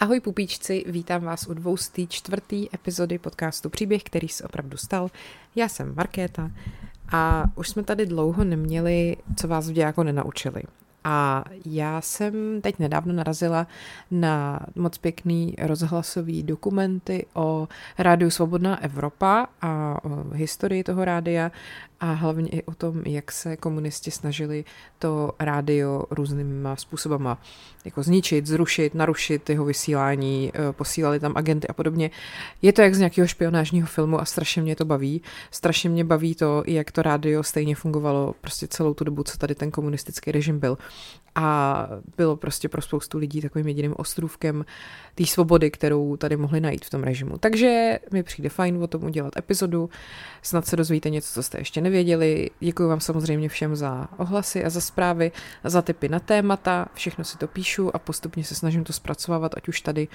Ahoj pupíčci, vítám vás u dvoustý čtvrtý epizody podcastu Příběh, který se opravdu stal. Já jsem Markéta a už jsme tady dlouho neměli, co vás v dějáku nenaučili. A já jsem teď nedávno narazila na moc pěkný rozhlasový dokumenty o Rádiu Svobodná Evropa a o historii toho rádia a hlavně i o tom, jak se komunisti snažili to rádio různýma způsobama jako zničit, zrušit, narušit jeho vysílání, eh, posílali tam agenty a podobně. Je to jak z nějakého špionážního filmu a strašně mě to baví. Strašně mě baví to, jak to rádio stejně fungovalo prostě celou tu dobu, co tady ten komunistický režim byl a bylo prostě pro spoustu lidí takovým jediným ostrůvkem té svobody, kterou tady mohli najít v tom režimu. Takže mi přijde fajn o tom udělat epizodu, snad se dozvíte něco, co jste ještě nevěděli. Děkuji vám samozřejmě všem za ohlasy a za zprávy, za tipy na témata, všechno si to píšu a postupně se snažím to zpracovávat, ať už tady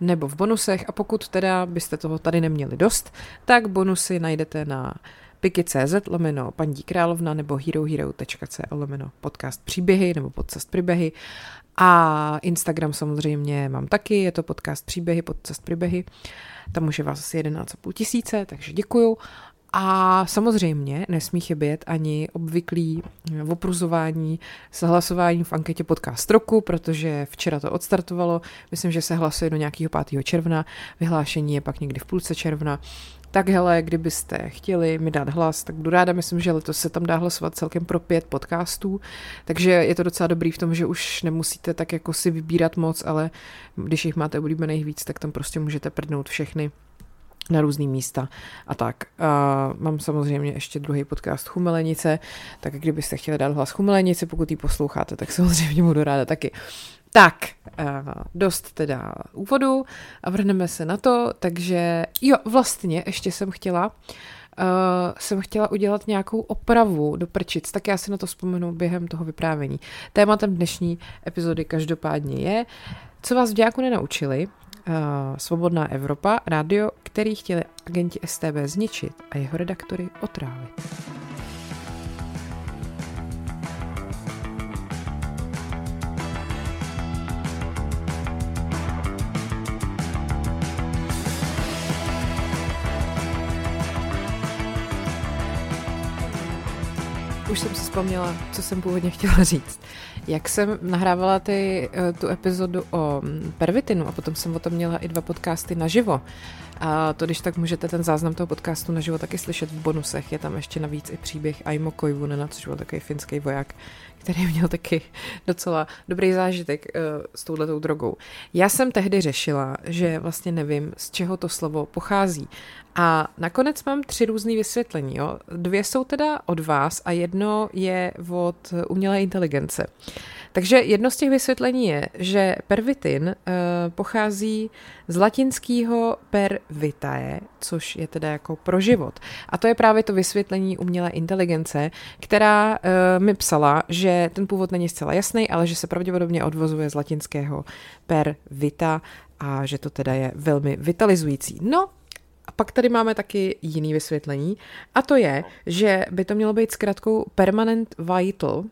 nebo v bonusech a pokud teda byste toho tady neměli dost, tak bonusy najdete na piky.cz lomeno paní královna nebo herohero.co lomeno podcast příběhy nebo podcast příběhy a Instagram samozřejmě mám taky, je to podcast příběhy, podcast příběhy, tam už je vás asi 11,5 tisíce, takže děkuju. A samozřejmě nesmí chybět ani obvyklý opruzování s hlasováním v anketě podcast roku, protože včera to odstartovalo, myslím, že se hlasuje do nějakého 5. června, vyhlášení je pak někdy v půlce června, tak hele, kdybyste chtěli mi dát hlas, tak budu ráda, myslím, že letos se tam dá hlasovat celkem pro pět podcastů, takže je to docela dobrý v tom, že už nemusíte tak jako si vybírat moc, ale když jich máte oblíbených víc, tak tam prostě můžete prdnout všechny na různý místa a tak. A mám samozřejmě ještě druhý podcast Chumelenice, tak kdybyste chtěli dát hlas Chumelenici, pokud ji posloucháte, tak samozřejmě budu ráda taky. Tak, eh, dost teda úvodu a vrhneme se na to, takže jo, vlastně ještě jsem chtěla, uh, jsem chtěla udělat nějakou opravu do prčic, tak já si na to vzpomenu během toho vyprávění. Tématem dnešní epizody každopádně je, co vás v dějáku nenaučili, uh, Svobodná Evropa, rádio, který chtěli agenti STB zničit a jeho redaktory otrávit. Už jsem si vzpomněla, co jsem původně chtěla říct. Jak jsem nahrávala ty, eh, tu epizodu o mm, pervitinu a potom jsem o tom měla i dva podcasty naživo. A to, když tak můžete ten záznam toho podcastu naživo taky slyšet v bonusech. Je tam ještě navíc i příběh Aimo Koivunena, což byl takový finský voják, který měl taky docela dobrý zážitek uh, s touhletou drogou. Já jsem tehdy řešila, že vlastně nevím, z čeho to slovo pochází. A nakonec mám tři různé vysvětlení. Jo? Dvě jsou teda od vás a jedno je od umělé inteligence. Takže jedno z těch vysvětlení je, že pervitin uh, pochází z latinského per vitae, což je teda jako pro život. A to je právě to vysvětlení umělé inteligence, která uh, mi psala, že ten původ není zcela jasný, ale že se pravděpodobně odvozuje z latinského per vita a že to teda je velmi vitalizující. No, a pak tady máme taky jiný vysvětlení, a to je, že by to mělo být zkrátkou permanent vital,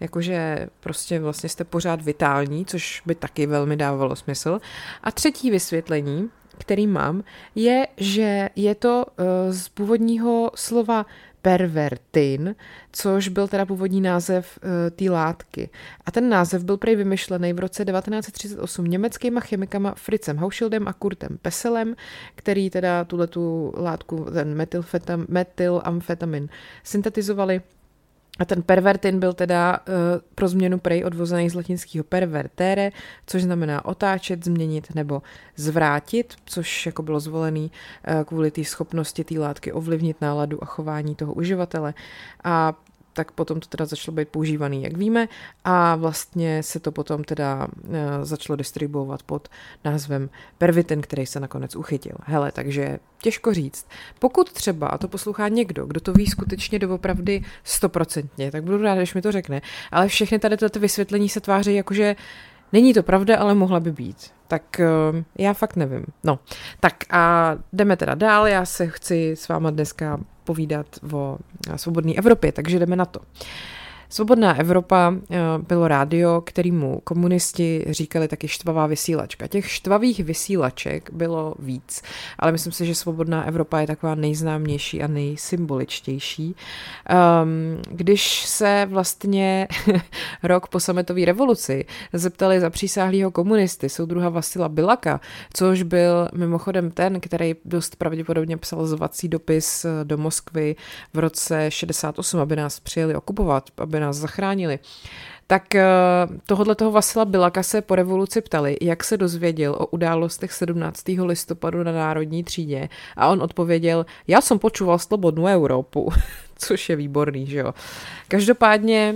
jakože prostě vlastně jste pořád vitální, což by taky velmi dávalo smysl. A třetí vysvětlení, který mám, je, že je to uh, z původního slova pervertin, což byl teda původní název uh, té látky. A ten název byl prej vymyšlený v roce 1938 německýma chemikama Fritzem Hauschildem a Kurtem Peselem, který teda tuhle tu látku, ten metylamfetamin, syntetizovali a ten pervertin byl teda uh, pro změnu prej odvozený z latinského pervertere, což znamená otáčet, změnit nebo zvrátit, což jako bylo zvolený uh, kvůli té schopnosti té látky ovlivnit náladu a chování toho uživatele. A tak potom to teda začalo být používaný, jak víme, a vlastně se to potom teda uh, začalo distribuovat pod názvem Pervitin, který se nakonec uchytil. Hele, takže těžko říct. Pokud třeba, a to poslouchá někdo, kdo to ví skutečně doopravdy stoprocentně, tak budu ráda, když mi to řekne, ale všechny tady tyto vysvětlení se tváří jakože Není to pravda, ale mohla by být. Tak uh, já fakt nevím. No, tak a jdeme teda dál. Já se chci s váma dneska povídat o svobodné Evropě, takže jdeme na to. Svobodná Evropa eh, bylo rádio, kterýmu komunisti říkali taky štvavá vysílačka. Těch štvavých vysílaček bylo víc, ale myslím si, že Svobodná Evropa je taková nejznámější a nejsymboličtější. Um, když se vlastně rok po sametové revoluci zeptali za přísáhlého komunisty, soudruha Vasila Bilaka, což byl mimochodem ten, který dost pravděpodobně psal zvací dopis eh, do Moskvy v roce 68, aby nás přijeli okupovat, aby nás zachránili. Tak eh, tohohle toho Vasila Bilaka se po revoluci ptali, jak se dozvěděl o událostech 17. listopadu na Národní třídě a on odpověděl, já jsem počúval Slobodnou Evropu, což je výborný, že jo. Každopádně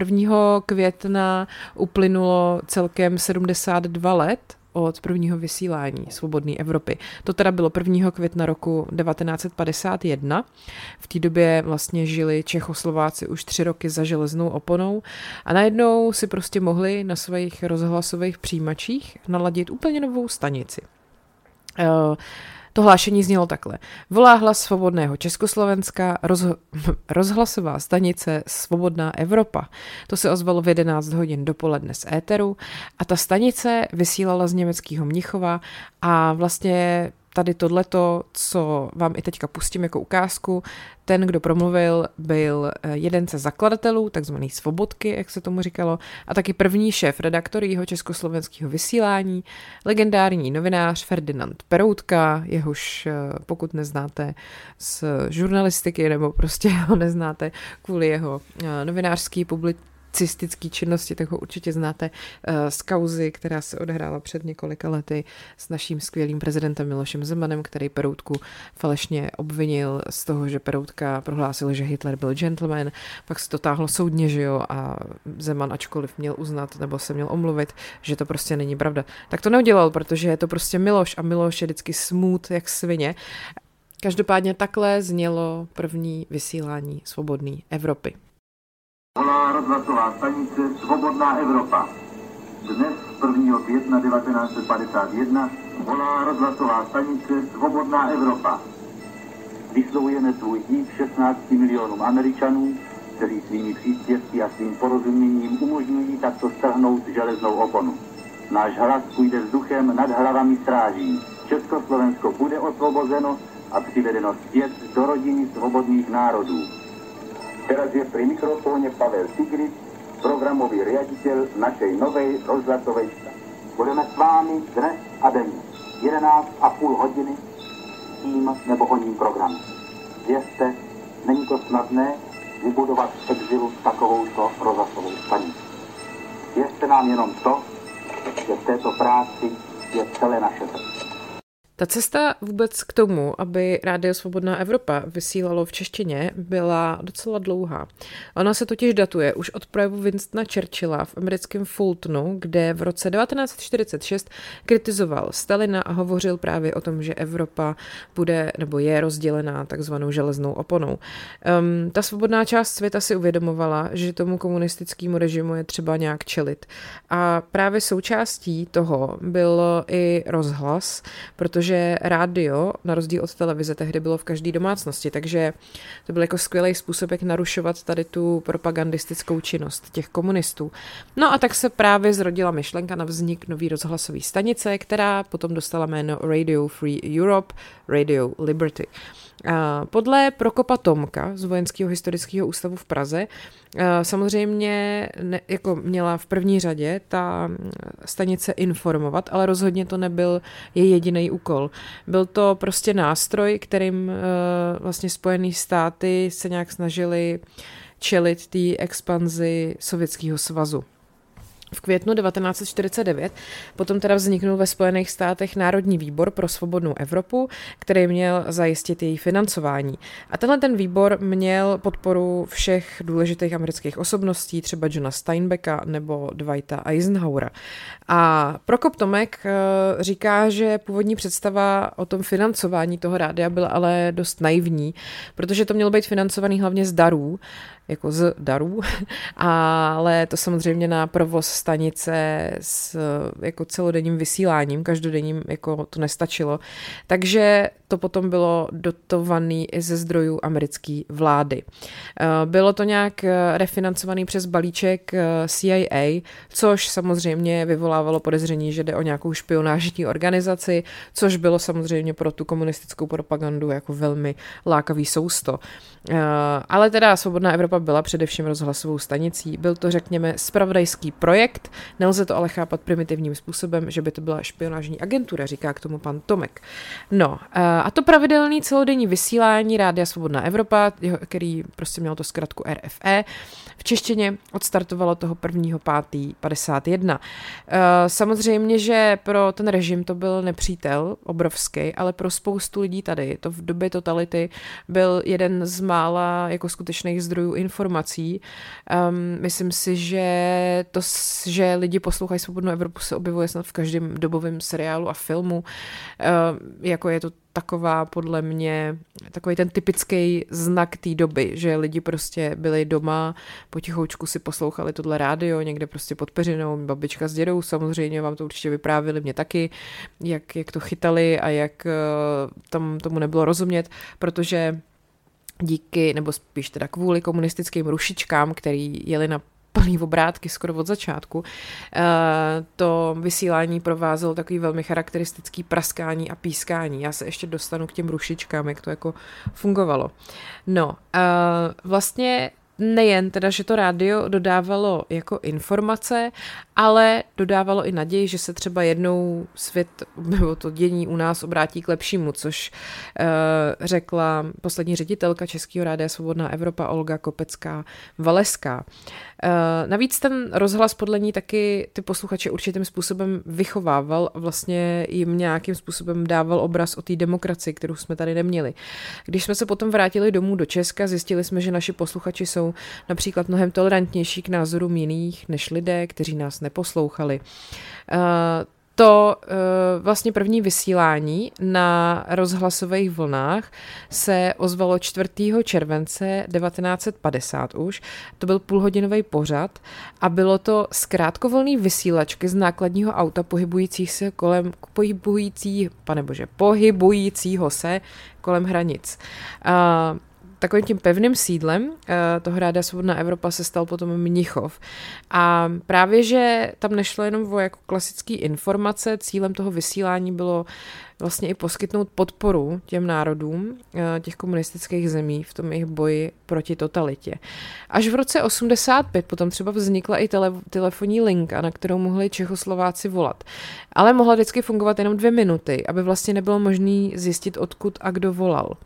1. Eh, května uplynulo celkem 72 let od prvního vysílání Svobodné Evropy. To teda bylo 1. května roku 1951. V té době vlastně žili Čechoslováci už tři roky za železnou oponou a najednou si prostě mohli na svých rozhlasových přijímačích naladit úplně novou stanici. Uh, to hlášení znělo takhle. Volá hlas svobodného Československa, rozho- rozhlasová stanice Svobodná Evropa. To se ozvalo v 11 hodin dopoledne z éteru a ta stanice vysílala z německého Mnichova a vlastně tady tohleto, co vám i teďka pustím jako ukázku, ten, kdo promluvil, byl eh, jeden ze zakladatelů, takzvaný Svobodky, jak se tomu říkalo, a taky první šéf redaktor jeho československého vysílání, legendární novinář Ferdinand Peroutka, jehož eh, pokud neznáte z žurnalistiky nebo prostě ho neznáte kvůli jeho eh, novinářský publik cistické činnosti, tak ho určitě znáte eh, z kauzy, která se odehrála před několika lety s naším skvělým prezidentem Milošem Zemanem, který Peroutku falešně obvinil z toho, že Peroutka prohlásil, že Hitler byl gentleman, pak se to táhlo soudně, že jo, a Zeman ačkoliv měl uznat nebo se měl omluvit, že to prostě není pravda. Tak to neudělal, protože je to prostě Miloš a Miloš je vždycky smut jak svině. Každopádně takhle znělo první vysílání svobodné Evropy volá rozhlasová stanice Svobodná Evropa. Dnes 1. května 1951 volá rozhlasová stanice Svobodná Evropa. Vyslovujeme svůj dík 16 milionům Američanů, kteří svými příspěvky a svým porozuměním umožňují takto strhnout železnou oponu. Náš hlas půjde vzduchem nad hlavami stráží. Československo bude osvobozeno a přivedeno zpět do rodiny svobodných národů. Teraz je pri mikrofóne Pavel Tigric, programový riaditeľ našej novej rozhlasovej Budeme s vámi dnes a denně 11,5 hodiny tím nebo oním programem. Věřte, není to snadné vybudovat v exilu takovouto rozhlasovou stanici. Věřte nám jenom to, že v této práci je celé naše srdce. Ta cesta vůbec k tomu, aby Rádio Svobodná Evropa vysílalo v češtině, byla docela dlouhá. Ona se totiž datuje už od projevu Winstona Churchilla v americkém Fultonu, kde v roce 1946 kritizoval Stalina a hovořil právě o tom, že Evropa bude nebo je rozdělená takzvanou železnou oponou. Um, ta svobodná část světa si uvědomovala, že tomu komunistickému režimu je třeba nějak čelit. A právě součástí toho byl i rozhlas, protože protože rádio, na rozdíl od televize, tehdy bylo v každé domácnosti, takže to byl jako skvělý způsob, jak narušovat tady tu propagandistickou činnost těch komunistů. No a tak se právě zrodila myšlenka na vznik nový rozhlasové stanice, která potom dostala jméno Radio Free Europe, Radio Liberty. Podle Prokopa Tomka z Vojenského historického ústavu v Praze samozřejmě ne, jako měla v první řadě ta stanice informovat, ale rozhodně to nebyl její jediný úkol. Byl to prostě nástroj, kterým vlastně Spojené státy se nějak snažili čelit té expanzi Sovětského svazu. V květnu 1949 potom teda vzniknul ve Spojených státech Národní výbor pro svobodnou Evropu, který měl zajistit její financování. A tenhle ten výbor měl podporu všech důležitých amerických osobností, třeba Johna Steinbecka nebo Dwighta Eisenhowera. A Prokop Tomek eh, říká, že původní představa o tom financování toho rádia byla ale dost naivní, protože to mělo být financovaný hlavně z darů, jako z darů, ale to samozřejmě na provoz stanice s jako celodenním vysíláním, každodenním jako to nestačilo. Takže to potom bylo dotované i ze zdrojů americké vlády. Bylo to nějak refinancovaný přes balíček CIA, což samozřejmě vyvolávalo podezření, že jde o nějakou špionážní organizaci, což bylo samozřejmě pro tu komunistickou propagandu jako velmi lákavý sousto. Ale teda Svobodná Evropa byla především rozhlasovou stanicí. Byl to, řekněme, spravodajský projekt. Nelze to ale chápat primitivním způsobem, že by to byla špionážní agentura, říká k tomu pan Tomek. No, a to pravidelný celodenní vysílání Rádia Svobodná Evropa, který prostě měl to zkratku RFE, v češtině odstartovalo toho 1.5.51. Samozřejmě, že pro ten režim to byl nepřítel obrovský, ale pro spoustu lidí tady to v době totality byl jeden z mála jako skutečných zdrojů informací. Um, myslím si, že to, že lidi poslouchají Svobodnou Evropu se objevuje snad v každém dobovém seriálu a filmu, uh, jako je to taková podle mě takový ten typický znak té doby, že lidi prostě byli doma, potichoučku si poslouchali tohle rádio, někde prostě pod peřinou, babička s dědou samozřejmě vám to určitě vyprávili, mě taky, jak, jak to chytali a jak uh, tam tomu nebylo rozumět, protože díky, nebo spíš teda kvůli komunistickým rušičkám, který jeli na plný obrátky skoro od začátku. Eh, to vysílání provázelo takový velmi charakteristický praskání a pískání. Já se ještě dostanu k těm rušičkám, jak to jako fungovalo. No, eh, vlastně nejen teda, že to rádio dodávalo jako informace, ale dodávalo i naději, že se třeba jednou svět nebo to dění u nás obrátí k lepšímu, což uh, řekla poslední ředitelka Českého rádia Svobodná Evropa Olga Kopecká Valeská. Uh, navíc ten rozhlas podle ní taky ty posluchače určitým způsobem vychovával a vlastně jim nějakým způsobem dával obraz o té demokracii, kterou jsme tady neměli. Když jsme se potom vrátili domů do Česka, zjistili jsme, že naši posluchači jsou například mnohem tolerantnější k názorům jiných než lidé, kteří nás neposlouchali. Uh, to uh, vlastně první vysílání na rozhlasových vlnách se ozvalo 4. července 1950 už. To byl půlhodinový pořad a bylo to zkrátkovolný vysílačky z nákladního auta pohybujících se kolem, pohybující, pane bože, pohybujícího se kolem hranic. Uh, takovým tím pevným sídlem uh, toho ráda Svobodná Evropa se stal potom Mnichov. A právě, že tam nešlo jenom o jako klasické informace, cílem toho vysílání bylo vlastně i poskytnout podporu těm národům uh, těch komunistických zemí v tom jejich boji proti totalitě. Až v roce 85 potom třeba vznikla i tele, telefonní linka, na kterou mohli Čechoslováci volat. Ale mohla vždycky fungovat jenom dvě minuty, aby vlastně nebylo možné zjistit, odkud a kdo volal.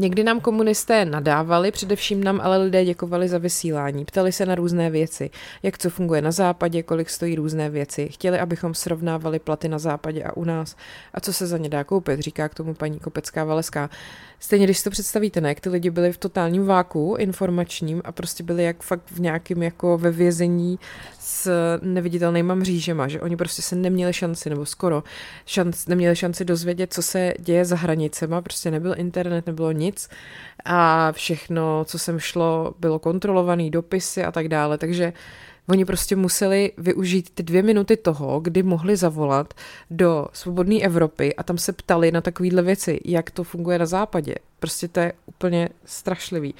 Někdy nám komunisté nadávali, především nám ale lidé děkovali za vysílání. Ptali se na různé věci, jak co funguje na západě, kolik stojí různé věci. Chtěli, abychom srovnávali platy na západě a u nás a co se za ně dá koupit, říká k tomu paní Kopecká Valeská. Stejně, když si to představíte, ne, jak ty lidi byli v totálním váku informačním a prostě byli jak fakt v nějakém jako ve vězení s neviditelnýma mřížema, že oni prostě se neměli šanci, nebo skoro šanc, neměli šanci dozvědět, co se děje za hranicema, prostě nebyl internet, nebylo nic a všechno, co sem šlo, bylo kontrolovaný, dopisy a tak dále, takže Oni prostě museli využít ty dvě minuty toho, kdy mohli zavolat do svobodné Evropy a tam se ptali na takovéhle věci, jak to funguje na západě. Prostě to je úplně strašlivý.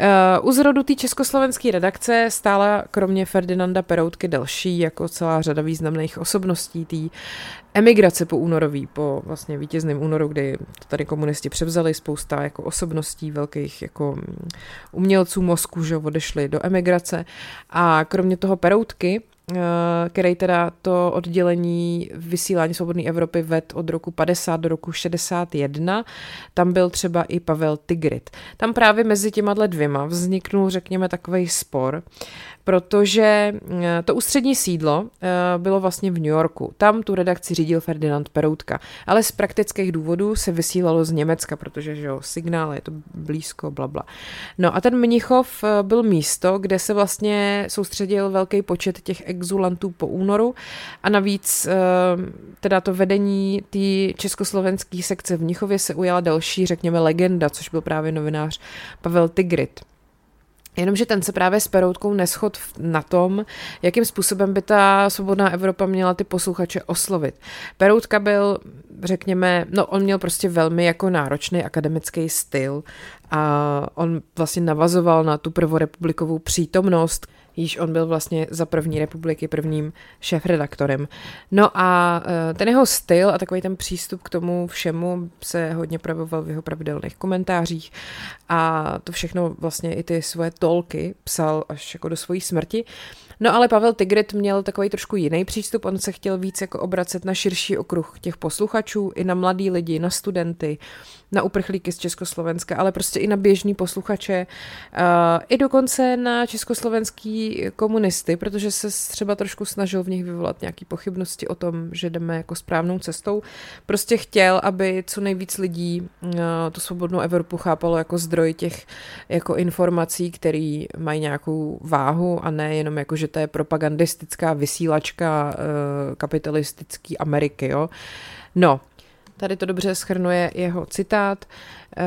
Uh, u zrodu té československé redakce stála kromě Ferdinanda Peroutky další jako celá řada významných osobností té emigrace po únorový, po vlastně vítězném únoru, kdy tady komunisti převzali, spousta jako osobností velkých jako mm, umělců mozku, že odešli do emigrace a kromě toho Peroutky Eh, který teda to oddělení vysílání Svobodné Evropy ved od roku 50 do roku 61. Tam byl třeba i Pavel Tigrit. Tam právě mezi těma dvěma vzniknul, řekněme, takový spor, protože eh, to ústřední sídlo eh, bylo vlastně v New Yorku. Tam tu redakci řídil Ferdinand Peroutka, ale z praktických důvodů se vysílalo z Německa, protože že jo, signál je to blízko, bla, bla. No a ten Mnichov byl místo, kde se vlastně soustředil velký počet těch exulantů po únoru a navíc eh, teda to vedení té československé sekce v Mnichově se ujala další, řekněme, legenda, což byl právě novinář Pavel Tigrit. Jenomže ten se právě s Peroutkou neschod na tom, jakým způsobem by ta svobodná Evropa měla ty posluchače oslovit. Peroutka byl, řekněme, no on měl prostě velmi jako náročný akademický styl a on vlastně navazoval na tu prvorepublikovou přítomnost, již on byl vlastně za první republiky prvním šéf-redaktorem. No a e, ten jeho styl a takový ten přístup k tomu všemu se hodně projevoval v jeho pravidelných komentářích a to všechno vlastně i ty svoje tolky psal až jako do svojí smrti. No ale Pavel Tigrit měl takový trošku jiný přístup, on se chtěl víc jako obracet na širší okruh těch posluchačů, i na mladý lidi, na studenty, na uprchlíky z Československa, ale prostě i na běžný posluchače, uh, i dokonce na československý komunisty, protože se třeba trošku snažil v nich vyvolat nějaké pochybnosti o tom, že jdeme jako správnou cestou. Prostě chtěl, aby co nejvíc lidí uh, tu svobodnou Evropu chápalo jako zdroj těch jako informací, které mají nějakou váhu a ne jenom jako, že to je propagandistická vysílačka uh, kapitalistické Ameriky, jo. No, Tady to dobře schrnuje jeho citát. Uh,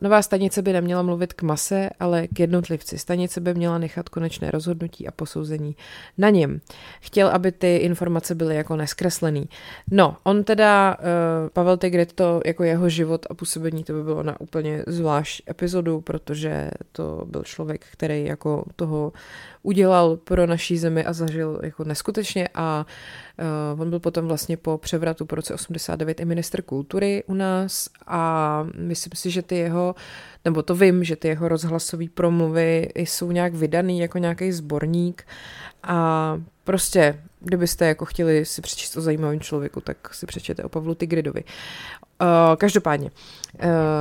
nová stanice by neměla mluvit k mase, ale k jednotlivci. Stanice by měla nechat konečné rozhodnutí a posouzení na něm. Chtěl, aby ty informace byly jako neskreslený. No, on teda, uh, Pavel Tigrit, to jako jeho život a působení, to by bylo na úplně zvlášť epizodu, protože to byl člověk, který jako toho udělal pro naší zemi a zažil jako neskutečně a uh, on byl potom vlastně po převratu po roce 89 i minister kultury u nás a myslím si, že ty jeho, nebo to vím, že ty jeho rozhlasové promluvy jsou nějak vydaný jako nějaký sborník a prostě kdybyste jako chtěli si přečíst o zajímavém člověku, tak si přečtěte o Pavlu Tigridovi. Uh, každopádně, uh,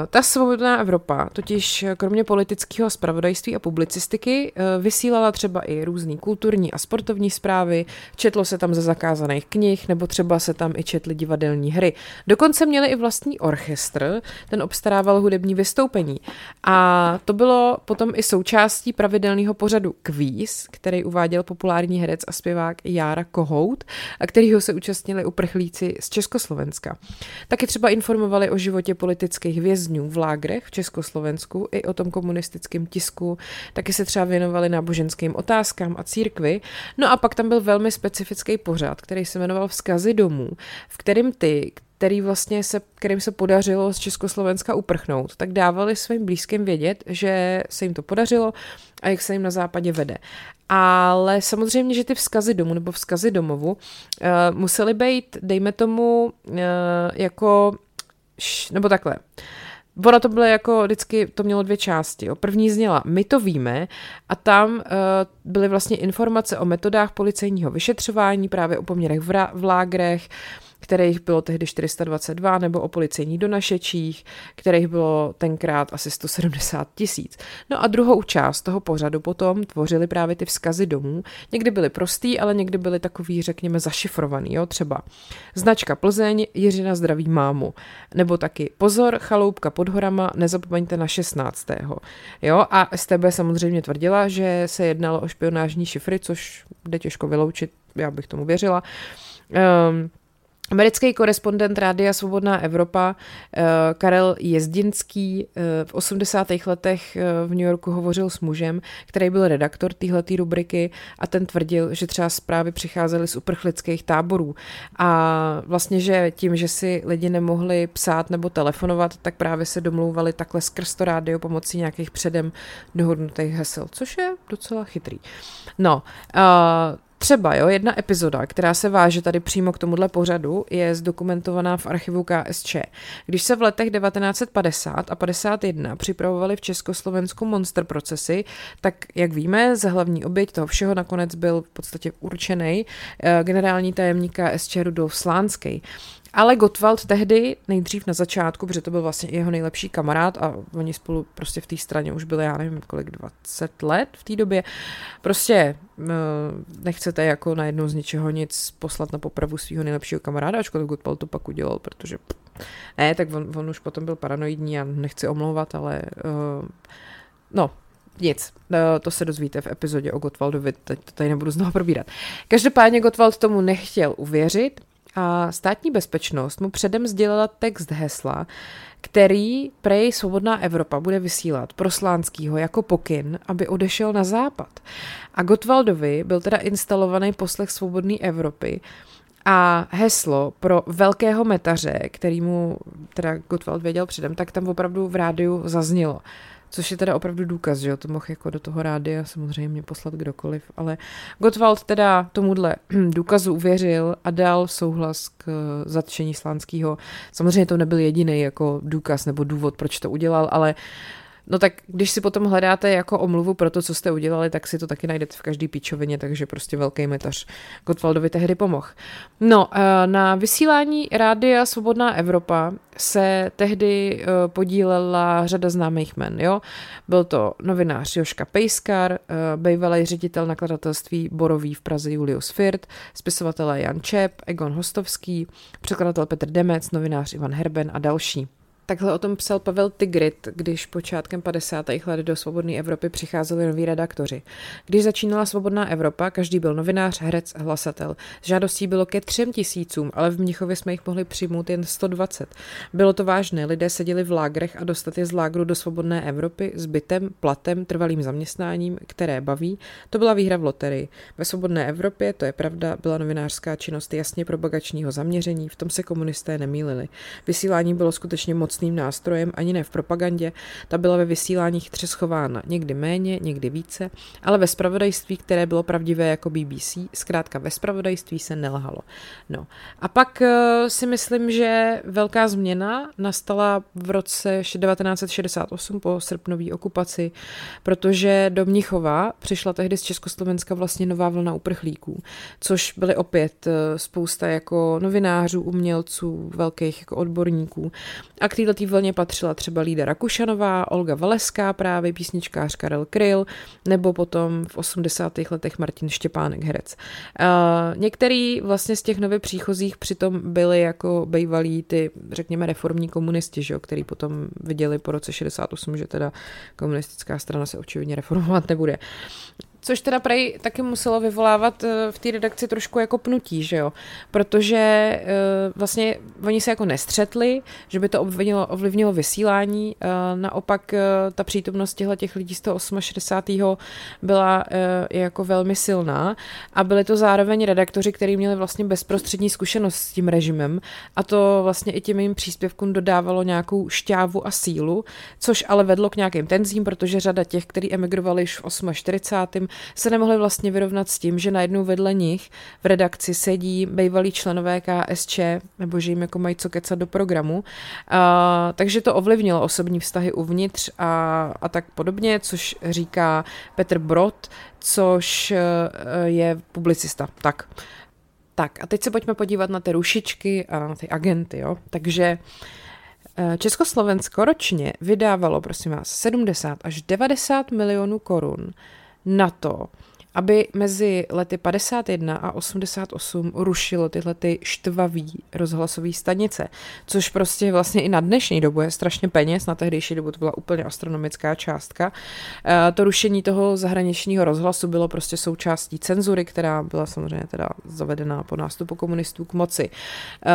ta svobodná Evropa totiž kromě politického spravodajství a publicistiky uh, vysílala třeba i různé kulturní a sportovní zprávy, četlo se tam ze zakázaných knih, nebo třeba se tam i četly divadelní hry. Dokonce měli i vlastní orchestr, ten obstarával hudební vystoupení. A to bylo potom i součástí pravidelného pořadu Kvíz, který uváděl populární herec a zpěvák Jára Kohout, a kterýho se účastnili uprchlíci z Československa. Taky třeba informovali o životě politických vězňů v lágrech v Československu i o tom komunistickém tisku, taky se třeba věnovali náboženským otázkám a církvi. No a pak tam byl velmi specifický pořad, který se jmenoval Vzkazy domů, v kterém ty, který vlastně se, kterým se podařilo z Československa uprchnout, tak dávali svým blízkým vědět, že se jim to podařilo a jak se jim na západě vede. Ale samozřejmě, že ty vzkazy domů nebo vzkazy domovu uh, musely být, dejme tomu, uh, jako, š, nebo takhle, Ono to bylo jako vždycky, to mělo dvě části. Jo. První zněla, my to víme, a tam uh, byly vlastně informace o metodách policejního vyšetřování, právě o poměrech v, v lágrech, kterých bylo tehdy 422, nebo o policejních donašečích, kterých bylo tenkrát asi 170 tisíc. No a druhou část toho pořadu potom tvořili právě ty vzkazy domů. Někdy byly prostý, ale někdy byly takový, řekněme, zašifrovaný, jo, třeba značka Plzeň, Jiřina zdraví mámu, nebo taky pozor, chaloupka pod horama, nezapomeňte na 16. Jo, a STB samozřejmě tvrdila, že se jednalo o špionážní šifry, což jde těžko vyloučit, já bych tomu věřila. Um, Americký korespondent Rádia Svobodná Evropa eh, Karel Jezdinský eh, v 80. letech eh, v New Yorku hovořil s mužem, který byl redaktor téhleté rubriky a ten tvrdil, že třeba zprávy přicházely z uprchlických táborů a vlastně, že tím, že si lidi nemohli psát nebo telefonovat, tak právě se domlouvali takhle skrz to rádio pomocí nějakých předem dohodnutých hesel, což je docela chytrý. No, Třeba, jo, jedna epizoda, která se váže tady přímo k tomuhle pořadu, je zdokumentovaná v archivu KSČ. Když se v letech 1950 a 51 připravovali v Československu monster procesy, tak jak víme, za hlavní oběť toho všeho nakonec byl v podstatě určený eh, generální tajemník KSČ Rudolf Slánský. Ale Gottwald tehdy, nejdřív na začátku, protože to byl vlastně jeho nejlepší kamarád a oni spolu prostě v té straně už byli, já nevím, kolik, 20 let v té době. Prostě eh, nechcete jako najednou z ničeho nic poslat na popravu svého nejlepšího kamaráda, ačkoliv Gottwald to pak udělal, protože ne, tak on, on už potom byl paranoidní a nechci omlouvat, ale uh, no, nic, eh, to se dozvíte v epizodě o Gottwaldovi, teď to tady nebudu znovu probírat. Každopádně Gottwald tomu nechtěl uvěřit a státní bezpečnost mu předem sdělila text hesla, který prej Svobodná Evropa bude vysílat pro Slánskýho jako pokyn, aby odešel na západ. A Gotwaldovi byl teda instalovaný poslech Svobodné Evropy, a heslo pro velkého metaře, který mu teda Gottwald věděl předem, tak tam opravdu v rádiu zaznělo. Což je teda opravdu důkaz, že jo, to mohl jako do toho rádia samozřejmě poslat kdokoliv, ale Gottwald teda tomuhle důkazu uvěřil a dal souhlas k zatčení Slánského. Samozřejmě to nebyl jediný jako důkaz nebo důvod, proč to udělal, ale No tak když si potom hledáte jako omluvu pro to, co jste udělali, tak si to taky najdete v každý píčovině, takže prostě velký metař Gottwaldovi tehdy pomohl. No, eh, na vysílání Rádia Svobodná Evropa se tehdy eh, podílela řada známých men, jo. Byl to novinář Joška Pejskar, eh, bývalý ředitel nakladatelství Borový v Praze Julius Firt, spisovatelé Jan Čep, Egon Hostovský, překladatel Petr Demec, novinář Ivan Herben a další. Takhle o tom psal Pavel Tigrit, když počátkem 50. let do Svobodné Evropy přicházeli noví redaktoři. Když začínala Svobodná Evropa, každý byl novinář, herec, hlasatel. Žádostí bylo ke třem tisícům, ale v Mnichově jsme jich mohli přijmout jen 120. Bylo to vážné, lidé seděli v lágrech a dostat je z lágru do Svobodné Evropy s bytem, platem, trvalým zaměstnáním, které baví, to byla výhra v loterii. Ve Svobodné Evropě, to je pravda, byla novinářská činnost jasně propagačního zaměření, v tom se komunisté nemýlili. Vysílání bylo skutečně moc mocným nástrojem, ani ne v propagandě, ta byla ve vysíláních třeschována někdy méně, někdy více, ale ve spravodajství, které bylo pravdivé jako BBC, zkrátka ve spravodajství se nelhalo. No. A pak uh, si myslím, že velká změna nastala v roce 1968 po srpnové okupaci, protože do Mnichova přišla tehdy z Československa vlastně nová vlna uprchlíků, což byly opět uh, spousta jako novinářů, umělců, velkých jako odborníků. A k této vlně patřila třeba Lída Rakušanová, Olga Valeská právě, písničkář Karel Kryl, nebo potom v 80. letech Martin Štěpánek herec. Uh, některý vlastně z těch nově příchozích přitom byli jako bývalí ty, řekněme, reformní komunisti, že jo, který potom viděli po roce 68, že teda komunistická strana se očividně reformovat nebude. Což teda prej taky muselo vyvolávat eh, v té redakci trošku jako pnutí, že jo? Protože eh, vlastně oni se jako nestřetli, že by to ovlivnilo, ovlivnilo vysílání. Eh, naopak ta přítomnost těchto těch lidí z toho 68. byla jako velmi silná a byli to zároveň redaktoři, kteří měli vlastně bezprostřední zkušenost s tím režimem a to vlastně i těm jim příspěvkům dodávalo nějakou šťávu a sílu, což ale vedlo k nějakým tenzím, protože řada těch, kteří emigrovali už v 48 se nemohli vlastně vyrovnat s tím, že najednou vedle nich v redakci sedí bývalí členové KSČ, nebo že jim jako mají co kecat do programu. A, takže to ovlivnilo osobní vztahy uvnitř a, a tak podobně, což říká Petr Brod, což e, je publicista. Tak. Tak a teď se pojďme podívat na ty rušičky a na ty agenty. Jo? Takže e, Československo ročně vydávalo, prosím vás, 70 až 90 milionů korun na to, aby mezi lety 51 a 88 rušilo tyhle ty štvavý rozhlasové stanice, což prostě vlastně i na dnešní dobu je strašně peněz, na tehdejší dobu to byla úplně astronomická částka. E, to rušení toho zahraničního rozhlasu bylo prostě součástí cenzury, která byla samozřejmě teda zavedená po nástupu komunistů k moci. E,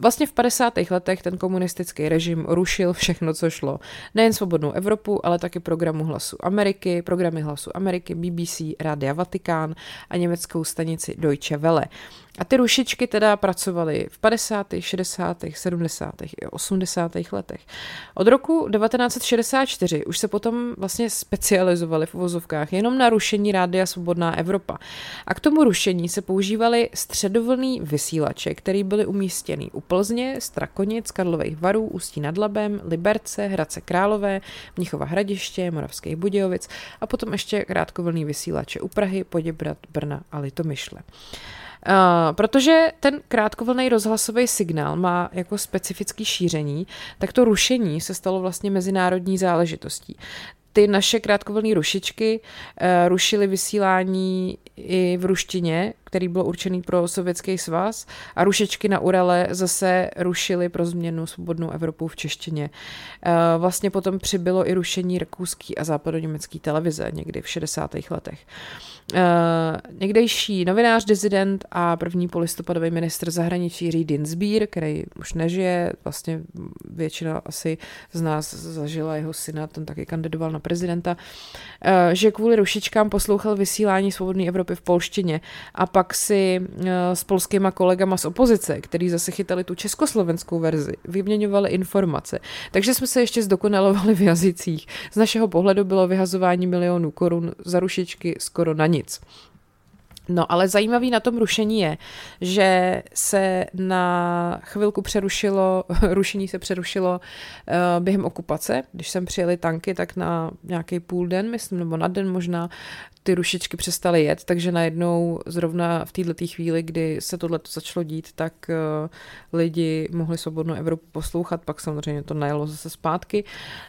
vlastně v 50. letech ten komunistický režim rušil všechno, co šlo. Nejen svobodnou Evropu, ale taky programu Hlasu Ameriky, programy Hlasu Ameriky, BBC, Rádia Vatikán a německou stanici Deutsche Welle. A ty rušičky teda pracovaly v 50., 60., 70. i 80. letech. Od roku 1964 už se potom vlastně specializovali v uvozovkách jenom na rušení Rádia Svobodná Evropa. A k tomu rušení se používaly středovlný vysílače, které byly umístěny u Plzně, Strakonic, Karlových varů, Ústí nad Labem, Liberce, Hradce Králové, Mnichova Hradiště, Moravských Budějovic a potom ještě krátkovlný vysílače u Prahy, Poděbrat, Brna a Litomyšle. Uh, protože ten krátkovlný rozhlasový signál má jako specifický šíření, tak to rušení se stalo vlastně mezinárodní záležitostí. Ty naše krátkovlné rušičky uh, rušily vysílání i v ruštině, který byl určený pro Sovětský svaz a rušičky na Urale zase rušily pro změnu svobodnou Evropu v češtině. Eh, vlastně potom přibylo i rušení rakouský a západoněmecký televize někdy v 60. letech. Uh, někdejší novinář, dizident a první polistopadový ministr zahraničí Jiří Dinsbír, který už nežije, vlastně většina asi z nás zažila jeho syna, ten taky kandidoval na prezidenta, uh, že kvůli rušičkám poslouchal vysílání Svobodné Evropy v polštině a pak si uh, s polskýma kolegama z opozice, který zase chytali tu československou verzi, vyměňovali informace. Takže jsme se ještě zdokonalovali v jazycích. Z našeho pohledu bylo vyhazování milionů korun za rušičky skoro na nic. No, ale zajímavý na tom rušení je, že se na chvilku přerušilo, rušení se přerušilo uh, během okupace. Když sem přijeli tanky, tak na nějaký půl den, myslím, nebo na den možná, ty rušičky přestaly jet, takže najednou zrovna v této chvíli, kdy se tohle začalo dít, tak uh, lidi mohli svobodnou Evropu poslouchat, pak samozřejmě to najelo zase zpátky.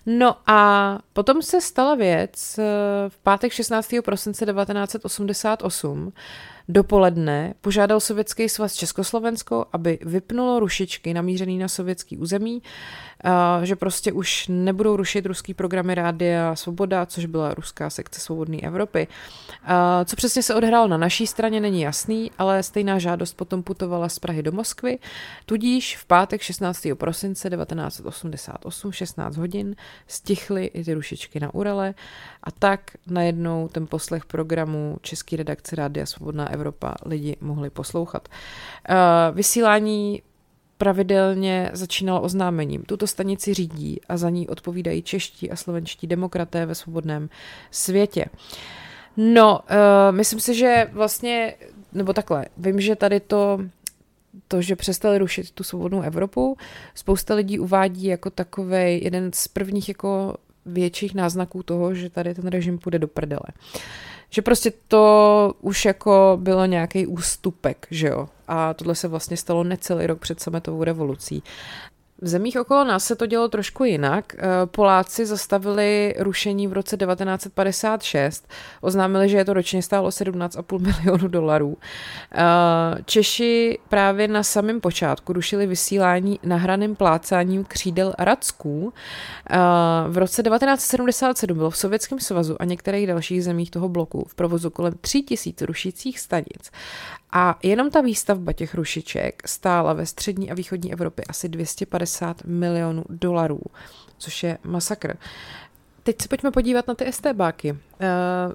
No a potom se stala věc uh, v pátek 16. prosince 1988, Dopoledne požádal Sovětský svaz Československo, aby vypnulo rušičky namířený na sovětský území, že prostě už nebudou rušit ruský programy Rádia Svoboda, což byla ruská sekce Svobodné Evropy. Co přesně se odhrálo na naší straně, není jasný, ale stejná žádost potom putovala z Prahy do Moskvy, tudíž v pátek 16. prosince 1988, 16 hodin, stichly i ty rušičky na Urale a tak najednou ten poslech programu České redakce Rádia Svobodná Evropa lidi mohli poslouchat. Vysílání pravidelně začínal oznámením. Tuto stanici řídí a za ní odpovídají čeští a slovenští demokraté ve svobodném světě. No, uh, myslím si, že vlastně, nebo takhle, vím, že tady to, to, že přestali rušit tu svobodnou Evropu, spousta lidí uvádí jako takový jeden z prvních jako větších náznaků toho, že tady ten režim půjde do prdele. Uh, že prostě to už jako bylo nějaký ústupek, že jo. A tohle se vlastně stalo necelý rok před sametovou revolucí. V zemích okolo nás se to dělo trošku jinak. Eh, Poláci zastavili rušení v roce 1956, oznámili, že je to ročně stálo 17,5 milionů dolarů. Eh, Češi právě na samém počátku rušili vysílání nahraným plácáním křídel Radsků. Eh, v roce 1977 bylo v Sovětském svazu a některých dalších zemích toho bloku v provozu kolem 3000 rušících stanic a jenom ta výstavba těch rušiček stála ve střední a východní Evropě asi 250 milionů dolarů, což je masakr. Teď se pojďme podívat na ty STBáky. Uh,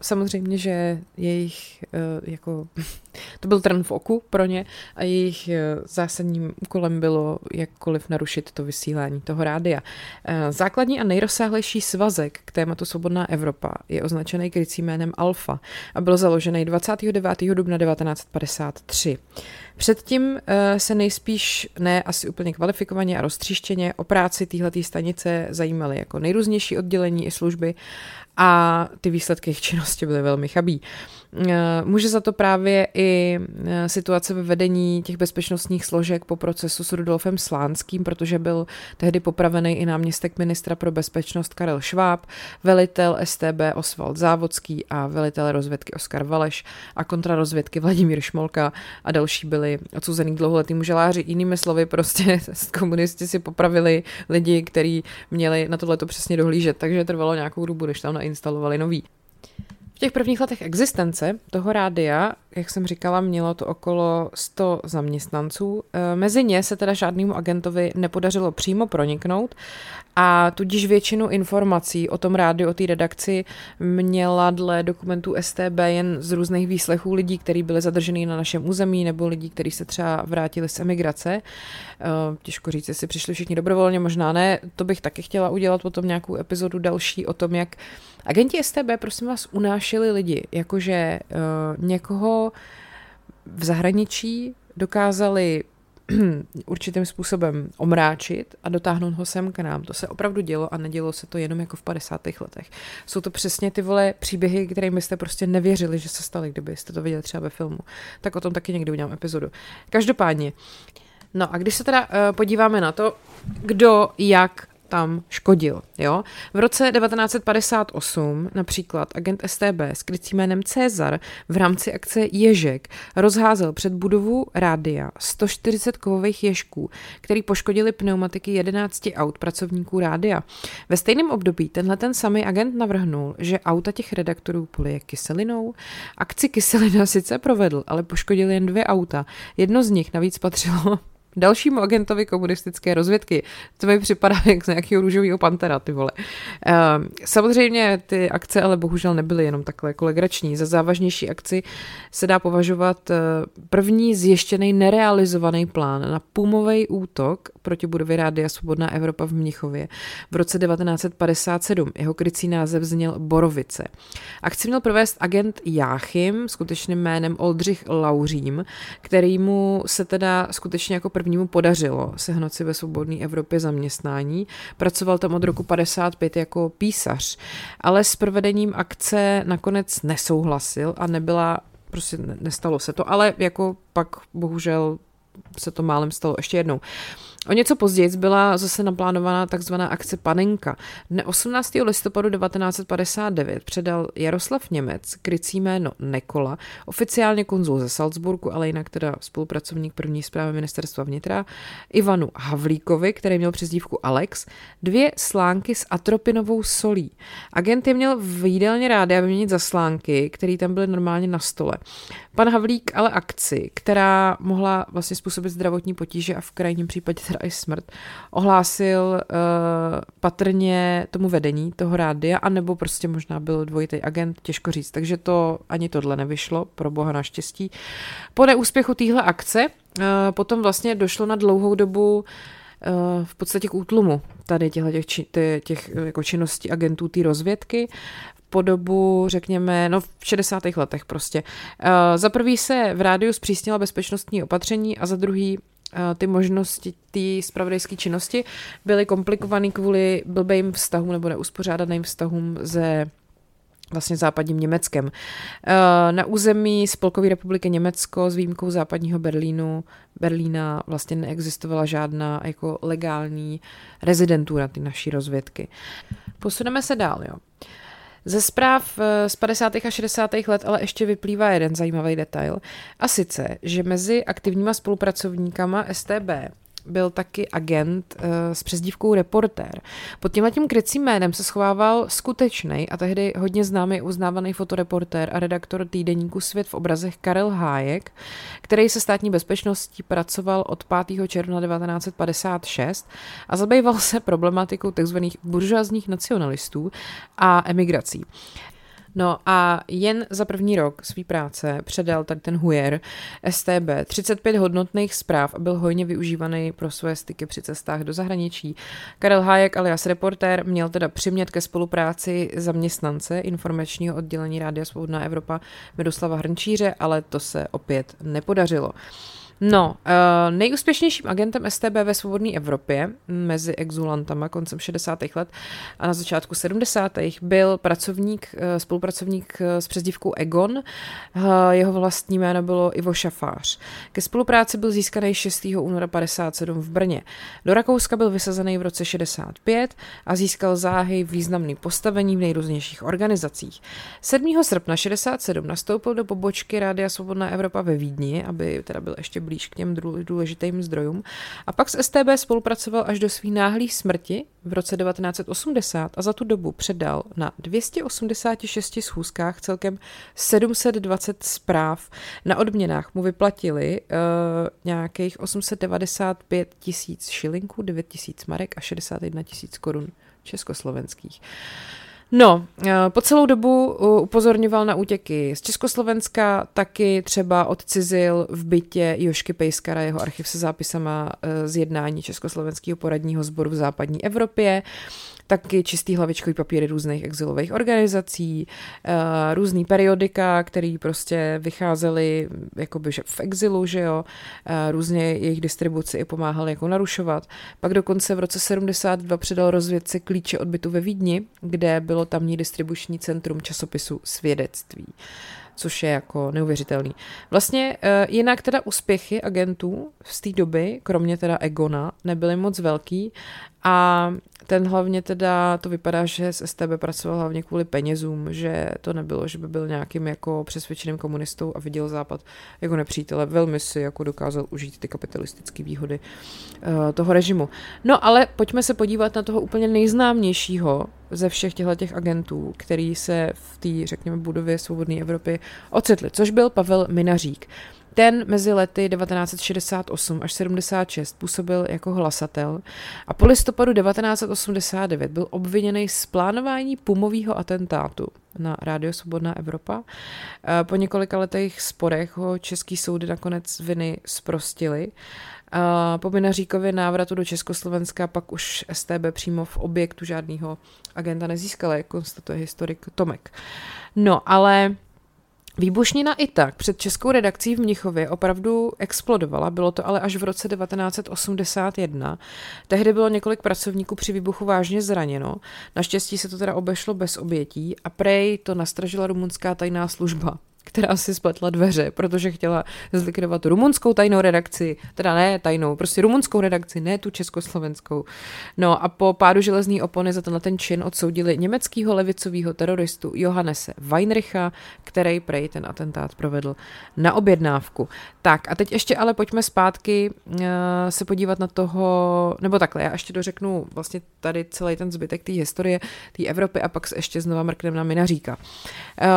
samozřejmě, že jejich uh, jako to byl trn v oku pro ně a jejich uh, zásadním úkolem bylo jakkoliv narušit to vysílání toho rádia. Uh, základní a nejrozsáhlejší svazek k tématu Svobodná Evropa je označený krycím jménem Alfa a byl založený 29. dubna 1953. Předtím uh, se nejspíš ne asi úplně kvalifikovaně a roztříštěně o práci téhleté stanice zajímaly jako nejrůznější oddělení i služby a ty výsledky jejich činnosti byly velmi chabí. Eh, může za to právě i eh, situace ve vedení těch bezpečnostních složek po procesu s Rudolfem Slánským, protože byl tehdy popravený i náměstek ministra pro bezpečnost Karel Šváb, velitel STB Osvald Závodský a velitel rozvědky Oskar Valeš a kontrarozvědky Vladimír Šmolka a další byli odsouzený dlouholetým želáři. Jinými slovy, prostě komunisti si popravili lidi, kteří měli na tohleto přesně dohlížet, takže trvalo nějakou dobu, než tam nainstalovali nový. Těch prvních letech existence toho rádia, jak jsem říkala, mělo to okolo 100 zaměstnanců. E, mezi ně se teda žádnému agentovi nepodařilo přímo proniknout a tudíž většinu informací o tom rádiu, o té redakci měla dle dokumentů STB jen z různých výslechů lidí, kteří byli zadrženi na našem území nebo lidí, kteří se třeba vrátili z emigrace. E, těžko říct, jestli přišli všichni dobrovolně, možná ne. To bych taky chtěla udělat potom nějakou epizodu další o tom, jak Agenti STB, prosím vás, unášeli lidi, jakože uh, v zahraničí dokázali určitým způsobem omráčit a dotáhnout ho sem k nám. To se opravdu dělo a nedělo se to jenom jako v 50. letech. Jsou to přesně ty vole příběhy, kterým byste prostě nevěřili, že se staly, kdybyste to viděli třeba ve filmu. Tak o tom taky někdy udělám epizodu. Každopádně, no a když se teda uh, podíváme na to, kdo jak tam škodil. Jo? V roce 1958 například agent STB s krycím jménem Cezar v rámci akce Ježek rozházel před budovu rádia 140 kovových ježků, který poškodili pneumatiky 11 aut pracovníků rádia. Ve stejném období tenhle ten samý agent navrhnul, že auta těch redaktorů polije kyselinou. Akci kyselina sice provedl, ale poškodil jen dvě auta. Jedno z nich navíc patřilo dalšímu agentovi komunistické rozvědky. To mi připadá jak z nějakého růžového pantera, ty vole. Ehm, samozřejmě ty akce ale bohužel nebyly jenom takhle kolegrační. Za závažnější akci se dá považovat eh, první zjištěný nerealizovaný plán na pumový útok proti budově Rádia Svobodná Evropa v Mnichově v roce 1957. Jeho krycí název zněl Borovice. Akci měl provést agent Jáchym, skutečným jménem Oldřich Lauřím, kterýmu se teda skutečně jako prvnímu podařilo sehnat si ve svobodné Evropě zaměstnání. Pracoval tam od roku 55 jako písař, ale s provedením akce nakonec nesouhlasil a nebyla, prostě nestalo se to, ale jako pak bohužel se to málem stalo ještě jednou. O něco později byla zase naplánovaná takzvaná akce Panenka. Dne 18. listopadu 1959 předal Jaroslav Němec, krycí jméno Nekola, oficiálně konzul ze Salzburgu, ale jinak teda spolupracovník první zprávy ministerstva vnitra, Ivanu Havlíkovi, který měl přezdívku Alex, dvě slánky s atropinovou solí. Agent je měl v jídelně rádi vyměnit za slánky, které tam byly normálně na stole. Pan Havlík ale akci, která mohla vlastně způsobit zdravotní potíže a v krajním případě teda i smrt, ohlásil uh, patrně tomu vedení toho rádia, anebo prostě možná byl dvojitý agent, těžko říct. Takže to ani tohle nevyšlo, pro boha naštěstí. Po neúspěchu téhle akce uh, potom vlastně došlo na dlouhou dobu uh, v podstatě k útlumu tady těch, těch, těch jako činností agentů té rozvědky po dobu, řekněme, no v 60. letech prostě. Za prvý se v rádiu zpřísnila bezpečnostní opatření a za druhý Eh, ty možnosti té spravodajské činnosti byly komplikované kvůli blbým vztahům nebo neuspořádaným vztahům ze vlastně západním Německem. Eh, na území Spolkové republiky Německo s výjimkou západního Berlínu, Berlína vlastně neexistovala žádná jako legální rezidentura ty naší rozvědky. Posuneme se dál, jo. Ze zpráv eh, z 50. a 60. let ale ještě vyplývá jeden zajímavý detail, a sice, že mezi aktivníma spolupracovníkama STB byl taky agent uh, s přezdívkou reportér. Pod tímhle tím krycím jménem se schovával skutečný a tehdy hodně známý uznávaný fotoreportér a redaktor týdeníku Svět v obrazech Karel Hájek, který se státní bezpečností pracoval od 5. června 1956 a zabýval se problematikou tzv. buržoazních nacionalistů a emigrací. No a jen za první rok své práce předal tady ten Hujer STB 35 hodnotných zpráv a byl hojně využívaný pro své styky při cestách do zahraničí. Karel Hájek alias reportér měl teda přimět ke spolupráci zaměstnance informačního oddělení Rádia Svobodná Evropa Miroslava Hrnčíře, ale to se opět nepodařilo. No, uh, nejúspěšnějším agentem STB ve svobodné Evropě mezi exulantama koncem 60. let a na začátku 70. byl pracovník, uh, spolupracovník uh, s přezdívkou Egon. Uh, jeho vlastní jméno bylo Ivo Šafář. Ke spolupráci byl získaný 6. února 57 v Brně. Do Rakouska byl vysazený v roce 65 a získal záhy významný postavení v nejrůznějších organizacích. 7. srpna 67 nastoupil do pobočky Rádia Svobodná Evropa ve Vídni, aby teda byl ještě blíž k těm důležitým zdrojům. A pak s STB spolupracoval až do svých náhlých smrti v roce 1980 a za tu dobu předal na 286 schůzkách celkem 720 zpráv. Na odměnách mu vyplatili uh, nějakých 895 tisíc šilinků, 9 tisíc marek a 61 tisíc korun československých. No, eh, po celou dobu upozorňoval na útěky z Československa, taky třeba odcizil v bytě Jošky Pejskara. Jeho archiv se zápisama eh, z jednání Československého poradního sboru v západní Evropě taky čistý hlavičkový papíry různých exilových organizací, uh, různý periodika, který prostě vycházely jakoby že v exilu, že jo, uh, různě jejich distribuci i pomáhali jako narušovat. Pak dokonce v roce 72 předal rozvědce klíče odbytu ve Vídni, kde bylo tamní distribuční centrum časopisu Svědectví což je jako neuvěřitelný. Vlastně uh, jinak teda úspěchy agentů z té doby, kromě teda Egona, nebyly moc velký a ten hlavně teda, to vypadá, že s STB pracoval hlavně kvůli penězům, že to nebylo, že by byl nějakým jako přesvědčeným komunistou a viděl Západ jako nepřítele. Velmi si jako dokázal užít ty kapitalistické výhody uh, toho režimu. No ale pojďme se podívat na toho úplně nejznámějšího ze všech těchto těch agentů, který se v té, řekněme, budově svobodné Evropy ocitli, což byl Pavel Minařík. Ten mezi lety 1968 až 76 působil jako hlasatel a po listopadu 1989 byl obviněný z plánování pumového atentátu na Rádio Svobodná Evropa. Eh, po několika letech sporech ho český soudy nakonec viny zprostili. A po Minaříkově návratu do Československa pak už STB přímo v objektu žádného agenta nezískala, jak konstatuje historik Tomek. No, ale Výbušnina i tak před českou redakcí v Mnichově opravdu explodovala, bylo to ale až v roce 1981. Tehdy bylo několik pracovníků při výbuchu vážně zraněno, naštěstí se to teda obešlo bez obětí a prej to nastražila rumunská tajná služba která si spletla dveře, protože chtěla zlikvidovat rumunskou tajnou redakci, teda ne tajnou, prostě rumunskou redakci, ne tu československou. No a po pádu železní opony za tenhle ten čin odsoudili německého levicového teroristu Johannese Weinricha, který prej ten atentát provedl na objednávku. Tak a teď ještě ale pojďme zpátky uh, se podívat na toho, nebo takhle, já ještě dořeknu vlastně tady celý ten zbytek té historie, té Evropy a pak se ještě znova mrkneme na Minaříka. Uh,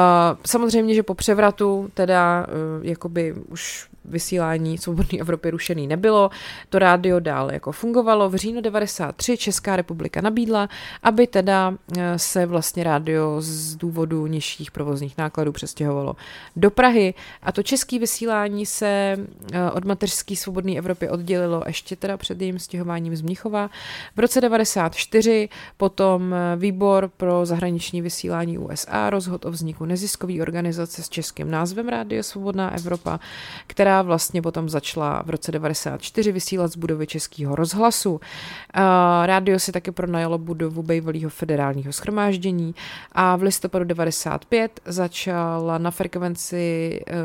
samozřejmě, že po převratu teda uh, jakoby už vysílání Svobodné Evropy rušený nebylo. To rádio dál jako fungovalo. V říjnu 93 Česká republika nabídla, aby teda eh, se vlastně rádio z důvodu nižších provozních nákladů přestěhovalo do Prahy a to české vysílání se eh, od mateřské Svobodné Evropy oddělilo ještě teda před jejím stěhováním z Mnichova. V roce 94 potom eh, výbor pro zahraniční vysílání USA rozhodl o vzniku neziskové organizace s českým názvem Rádio Svobodná Evropa, která která vlastně potom začala v roce 94 vysílat z budovy Českého rozhlasu. Rádio si také pronajalo budovu bývalého federálního schromáždění a v listopadu 95 začala na frekvenci uh,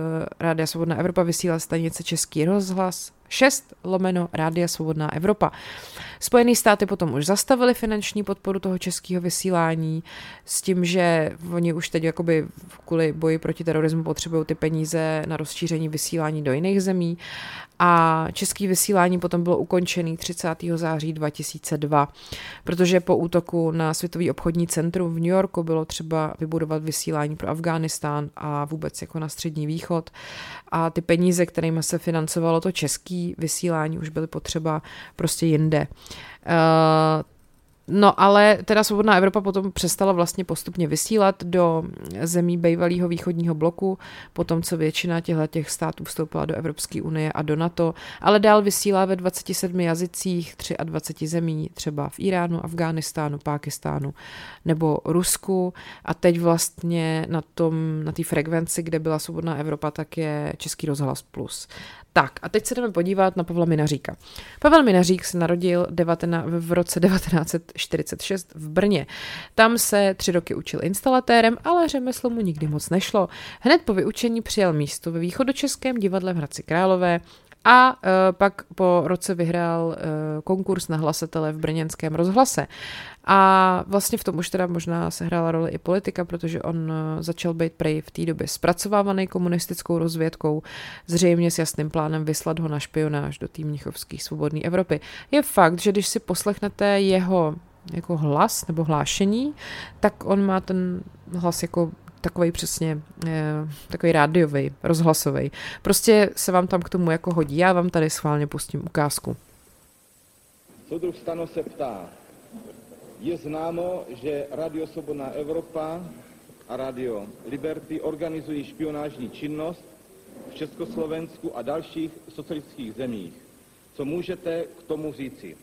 Rádia Svobodná Evropa vysílat stanice Český rozhlas 6 lomeno Rádia Svobodná Evropa. Spojené státy potom už zastavili finanční podporu toho českého vysílání s tím, že oni už teď jakoby kvůli boji proti terorismu potřebují ty peníze na rozšíření vysílání do jiných zemí a český vysílání potom bylo ukončený 30. září 2002, protože po útoku na Světový obchodní centrum v New Yorku bylo třeba vybudovat vysílání pro Afghánistán a vůbec jako na střední východ a ty peníze, kterými se financovalo to vysílání, už byly potřeba prostě jinde. Uh, No ale teda Svobodná Evropa potom přestala vlastně postupně vysílat do zemí bývalého východního bloku, potom co většina těchto těch států vstoupila do Evropské unie a do NATO, ale dál vysílá ve 27 jazycích 23 zemí, třeba v Iránu, Afghánistánu, Pákistánu nebo Rusku a teď vlastně na tom, na té frekvenci, kde byla Svobodná Evropa, tak je Český rozhlas plus. Tak a teď se jdeme podívat na Pavla Minaříka. Pavel Minařík se narodil v roce 1946 v Brně. Tam se tři roky učil instalatérem, ale řemeslo mu nikdy moc nešlo. Hned po vyučení přijal místo ve východočeském divadle v Hradci Králové, a uh, pak po roce vyhrál uh, konkurs na hlasatele v brněnském rozhlase. A vlastně v tom už teda možná se hrála roli i politika, protože on uh, začal být prej v té době zpracovávaný komunistickou rozvědkou, zřejmě s jasným plánem vyslat ho na špionáž do té mnichovské svobodné Evropy. Je fakt, že když si poslechnete jeho jako hlas nebo hlášení, tak on má ten hlas jako takový přesně, eh, takový rádiový, rozhlasový. Prostě se vám tam k tomu jako hodí. Já vám tady schválně pustím ukázku. Soudruh Stano se ptá, je známo, že Radio Svobodná Evropa a Radio Liberty organizují špionážní činnost v Československu a dalších socialistických zemích. Co můžete k tomu říci?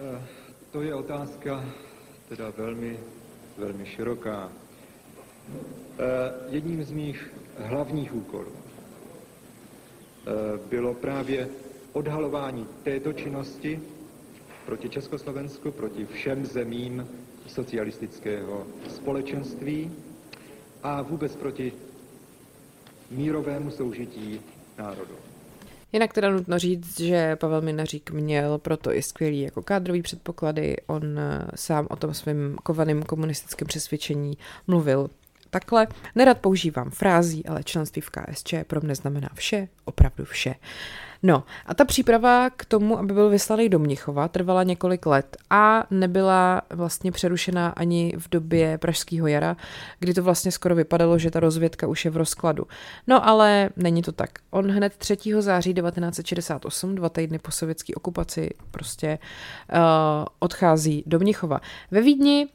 Eh, to je otázka teda velmi velmi široká. Eh, jedním z mých hlavních úkolů eh, bylo právě odhalování této činnosti proti Československu, proti všem zemím socialistického společenství a vůbec proti mírovému soužití národu. Jinak teda nutno říct, že Pavel Minařík měl proto i skvělý jako kádrový předpoklady. On eh, sám o tom svém kovaném komunistickém přesvědčení mluvil takhle. Nerad používám frází, ale členství v KSČ pro mě znamená vše, opravdu vše. No a ta příprava k tomu, aby byl vyslaný do Mnichova, trvala několik let a nebyla vlastně přerušena ani v době Pražského jara, kdy to vlastně skoro vypadalo, že ta rozvědka už je v rozkladu. No ale není to tak. On hned 3. září 1968, dva týdny po sovětské okupaci, prostě uh, odchází do Mnichova. Ve Vídni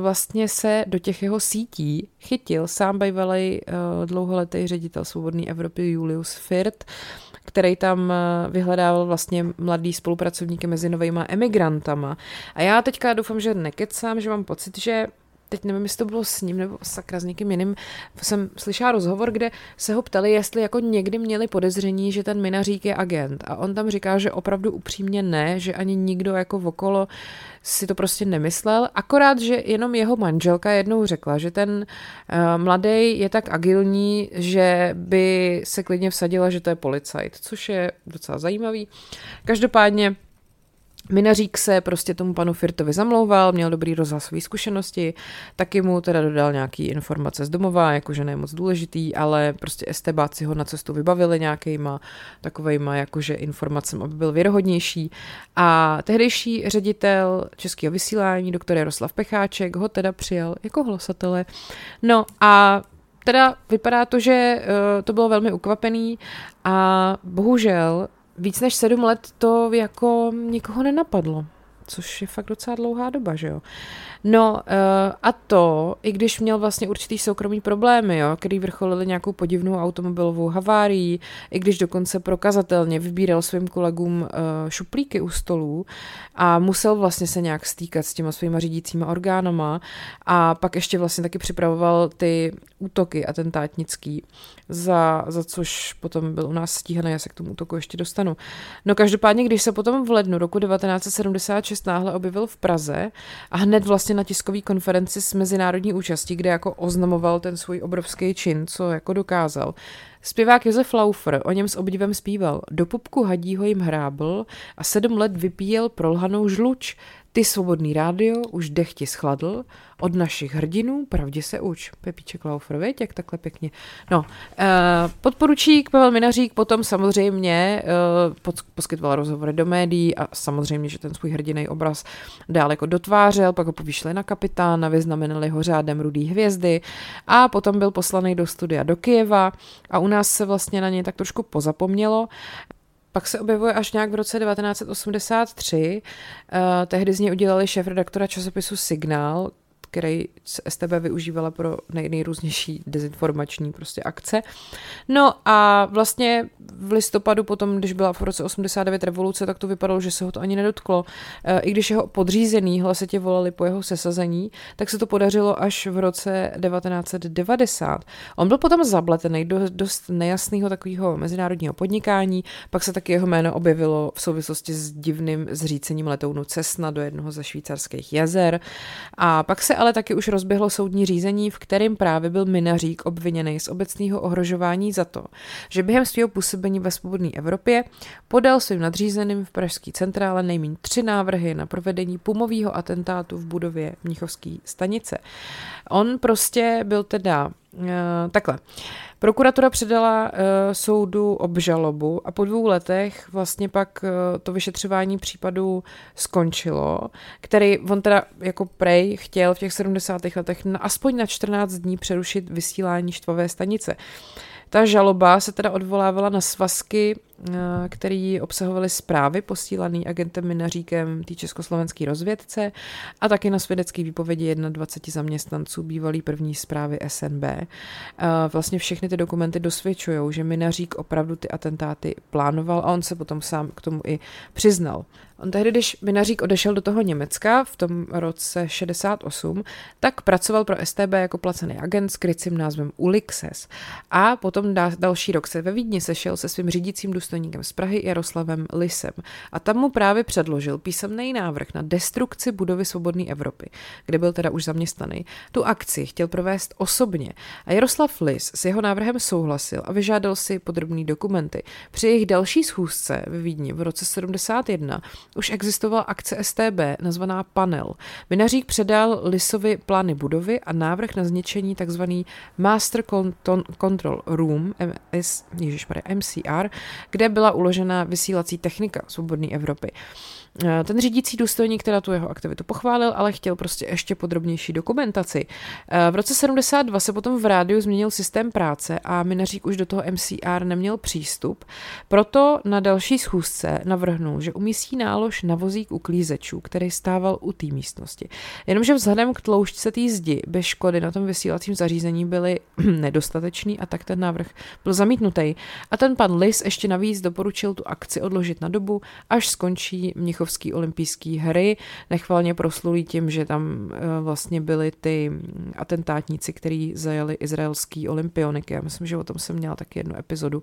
vlastně se do těch jeho sítí chytil sám bývalý uh, dlouholetý ředitel Svobodné Evropy Julius Firt, který tam eh, vyhledával vlastně mladý spolupracovníky mezi novými emigrantama. A já teďka doufám, že nekecám, že mám pocit, že teď nevím, jestli to bylo s ním nebo sakra s někým jiným, jsem slyšela rozhovor, kde se ho ptali, jestli jako někdy měli podezření, že ten Minařík je agent. A on tam říká, že opravdu upřímně ne, že ani nikdo jako okolo si to prostě nemyslel, akorát, že jenom jeho manželka jednou řekla, že ten uh, mladý je tak agilní, že by se klidně vsadila, že to je policajt, což je docela zajímavý. Každopádně Minařík se prostě tomu panu Firtovi zamlouval, měl dobrý rozhlasové zkušenosti, taky mu teda dodal nějaký informace z domova, jakože ne moc důležitý, ale prostě estebáci ho na cestu vybavili nějakýma takovejma jakože informacem, aby byl věrohodnější. A tehdejší ředitel českého vysílání, doktor Jaroslav Pecháček, ho teda přijal jako hlasatele. No a teda vypadá to, že uh, to bylo velmi ukvapený a bohužel víc než sedm let to jako nikoho nenapadlo, což je fakt docela dlouhá doba, že jo. No uh, a to, i když měl vlastně určitý soukromý problémy, jo, který vrcholili nějakou podivnou automobilovou havárií, i když dokonce prokazatelně vybíral svým kolegům uh, šuplíky u stolů a musel vlastně se nějak stýkat s těma svýma řídícíma orgánama a pak ještě vlastně taky připravoval ty útoky atentátnický, za, za což potom byl u nás stíhaný, já se k tomu útoku ještě dostanu. No každopádně, když se potom v lednu roku 1976 náhle objevil v Praze a hned vlastně na tiskové konferenci s mezinárodní účastí, kde jako oznamoval ten svůj obrovský čin, co jako dokázal. Zpěvák Josef Laufer o něm s obdivem zpíval. Do pupku hadího jim hrábl a sedm let vypíjel prolhanou žluč. Ty svobodný rádio už dech ti schladl, od našich hrdinů pravdě se uč. Pepíček Laufer, věď, jak takhle pěkně. No, eh, podporučík Pavel Minařík potom samozřejmě eh, poskytoval rozhovory do médií a samozřejmě, že ten svůj hrdinej obraz dál jako dotvářel, pak ho povýšili na kapitána, vyznamenali ho řádem rudý hvězdy a potom byl poslaný do studia do Kijeva a u nás se vlastně na něj tak trošku pozapomnělo. Pak se objevuje až nějak v roce 1983. Uh, eh, tehdy z něj udělali šéf redaktora časopisu Signál, který STB využívala pro nej, nejrůznější dezinformační prostě akce. No a vlastně v listopadu potom, když byla v roce 89 revoluce, tak to vypadalo, že se ho to ani nedotklo. E, I když jeho podřízený hlasitě volali po jeho sesazení, tak se to podařilo až v roce 1990. On byl potom zabletený do dost nejasného takového mezinárodního podnikání, pak se taky jeho jméno objevilo v souvislosti s divným zřícením letounu Cessna do jednoho ze švýcarských jezer a pak se ale taky už rozběhlo soudní řízení, v kterém právě byl Minařík obviněný z obecného ohrožování za to, že během svého působení ve svobodné Evropě podal svým nadřízeným v Pražské centrále nejméně tři návrhy na provedení pumového atentátu v budově Mnichovské stanice. On prostě byl teda takhle. Prokuratura předala uh, soudu obžalobu a po dvou letech vlastně pak uh, to vyšetřování případu skončilo, který on teda jako prej chtěl v těch 70. letech na, aspoň na 14 dní přerušit vysílání štvavé stanice. Ta žaloba se teda odvolávala na svazky Eh, který obsahovaly zprávy posílané agentem Minaříkem té československé rozvědce a taky na svědecké výpovědi 21 zaměstnanců bývalý první zprávy SNB. Eh, vlastně všechny ty dokumenty dosvědčují, že Minařík opravdu ty atentáty plánoval a on se potom sám k tomu i přiznal. On tehdy, když Minařík odešel do toho Německa v tom roce 68, tak pracoval pro STB jako placený agent s krycím názvem Ulixes. A potom další rok se ve Vídni sešel se svým řídícím důstojníkem z Prahy Jaroslavem Lisem. A tam mu právě předložil písemný návrh na destrukci budovy Svobodné Evropy, kde byl teda už zaměstnaný. Tu akci chtěl provést osobně a Jaroslav Lis s jeho návrhem souhlasil a vyžádal si podrobné dokumenty. Při jejich další schůzce ve Vídni v roce 71 už existovala akce STB nazvaná Panel. Minařík předal Lisovi plány budovy a návrh na zničení tzv. Master Control Room, MS, MCR, kde byla uložena vysílací technika Svobodné Evropy. Eh, ten řídící důstojník teda tu jeho aktivitu pochválil, ale chtěl prostě ještě podrobnější dokumentaci. Eh, v roce 72 se potom v rádiu změnil systém práce a Minařík už do toho MCR neměl přístup, proto na další schůzce navrhnul, že umístí nálož na vozík uklízečů, který stával u té místnosti. Jenomže vzhledem k tloušťce té zdi bez škody na tom vysílacím zařízení byly nedostatečný a tak ten návrh byl zamítnutý. A ten pan Lis ještě navíc doporučil tu akci odložit na dobu, až skončí Mnichov Mnichovské olympijské hry, nechvalně proslulý tím, že tam eh, vlastně byli ty atentátníci, kteří zajeli izraelský olympioniky. Já myslím, že o tom jsem měla taky jednu epizodu.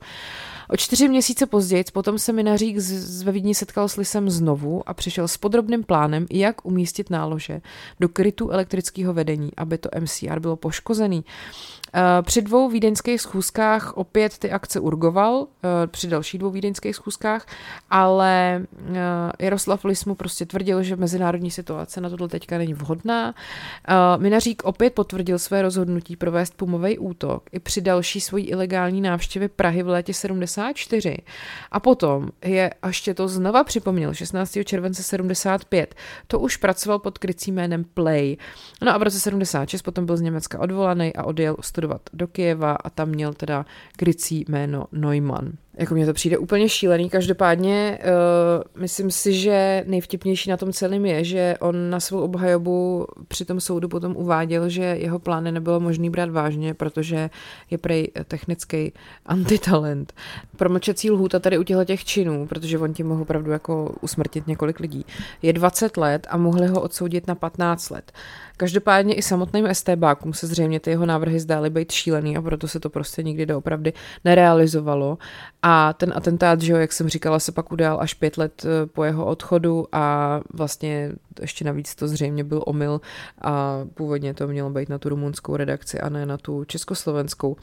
O čtyři měsíce později potom se Minařík z, ve Vídni setkal s Lisem znovu a přišel s podrobným plánem, jak umístit nálože do krytu elektrického vedení, aby to MCR bylo poškozený. Eh, při dvou vídeňských schůzkách opět ty akce urgoval, eh, při dalších dvou vídeňských schůzkách, ale eh, Jaroslav Lis mu prostě tvrdil, že mezinárodní situace na tohle teďka není vhodná. Minařík opět potvrdil své rozhodnutí provést pumový útok i při další svojí ilegální návštěvě Prahy v létě 74. A potom je, až tě to znova připomněl, 16. července 75, to už pracoval pod krycím jménem Play. No a v roce 76 potom byl z Německa odvolaný a odjel studovat do Kijeva a tam měl teda krycí jméno Neumann. Jako mně to přijde úplně šílený. Každopádně uh, myslím si, že nejvtipnější na tom celém je, že on na svou obhajobu při tom soudu potom uváděl, že jeho plány nebylo možné brát vážně, protože je prej technický antitalent. Promlčecí lhůta tady u těchto těch činů, protože on tím mohl opravdu jako usmrtit několik lidí, je 20 let a mohli ho odsoudit na 15 let. Každopádně i samotným STBákům se zřejmě ty jeho návrhy zdály být šílený a proto se to prostě nikdy doopravdy nerealizovalo. A ten atentát, že jo, jak jsem říkala, se pak udál až pět let eh, po jeho odchodu a vlastně ještě navíc to zřejmě byl omyl a původně to mělo být na tu rumunskou redakci a ne na tu československou.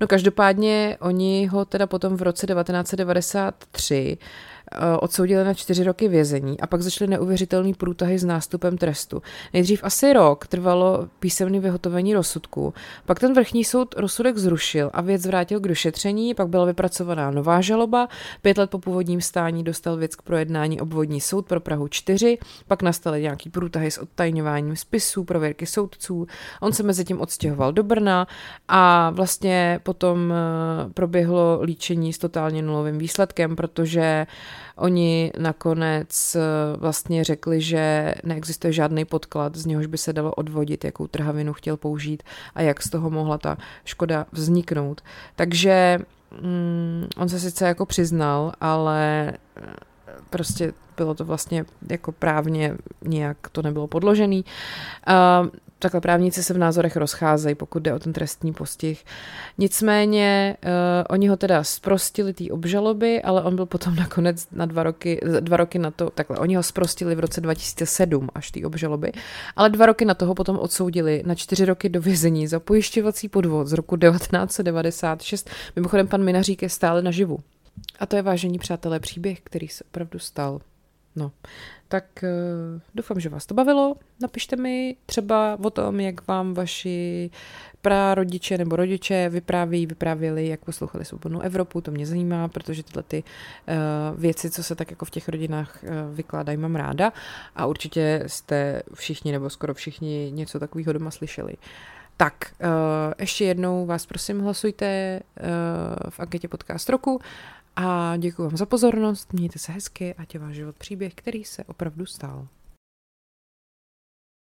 No každopádně oni ho teda potom v roce 1993 Eh, odsoudili na čtyři roky vězení a pak začaly neuvěřitelné průtahy s nástupem trestu. Nejdřív asi rok trvalo písemné vyhotovení rozsudku, pak ten vrchní soud rozsudek zrušil a věc vrátil k došetření, pak byla vypracovaná nová žaloba, pět let po původním stání dostal věc k projednání obvodní soud pro Prahu 4, pak nastaly nějaký průtahy s odtajňováním spisů, prověrky soudců, on se mezi tím odstěhoval do Brna a vlastně potom eh, proběhlo líčení s totálně nulovým výsledkem, protože Oni nakonec eh, vlastně řekli, že neexistuje žádný podklad, z něhož by se dalo odvodit, jakou trhavinu chtěl použít a jak z toho mohla ta škoda vzniknout. Takže mm, on se sice jako přiznal, ale eh, prostě bylo to vlastně jako právně nějak to nebylo podložený. Uh, takhle právníci se v názorech rozcházejí, pokud jde o ten trestní postih. Nicméně uh, oni ho teda zprostili té obžaloby, ale on byl potom nakonec na dva roky, dva roky na to, takhle, oni ho zprostili v roce 2007 až té obžaloby, ale dva roky na toho potom odsoudili na čtyři roky do vězení za pojišťovací podvod z roku 1996. Mimochodem pan Minařík je stále naživu. A to je vážení přátelé příběh, který se opravdu stal. No, tak uh, doufám, že vás to bavilo. Napište mi třeba o tom, jak vám vaši prarodiče nebo rodiče vypráví, vyprávěli, jak poslouchali Svobodnou Evropu, to mě zajímá, protože tyhle ty uh, věci, co se tak jako v těch rodinách uh, vykládají, mám ráda a určitě jste všichni nebo skoro všichni něco takového doma slyšeli. Tak, uh, ještě jednou vás prosím, hlasujte uh, v anketě podcast roku a děkuji vám za pozornost, mějte se hezky, ať je váš život příběh, který se opravdu stal.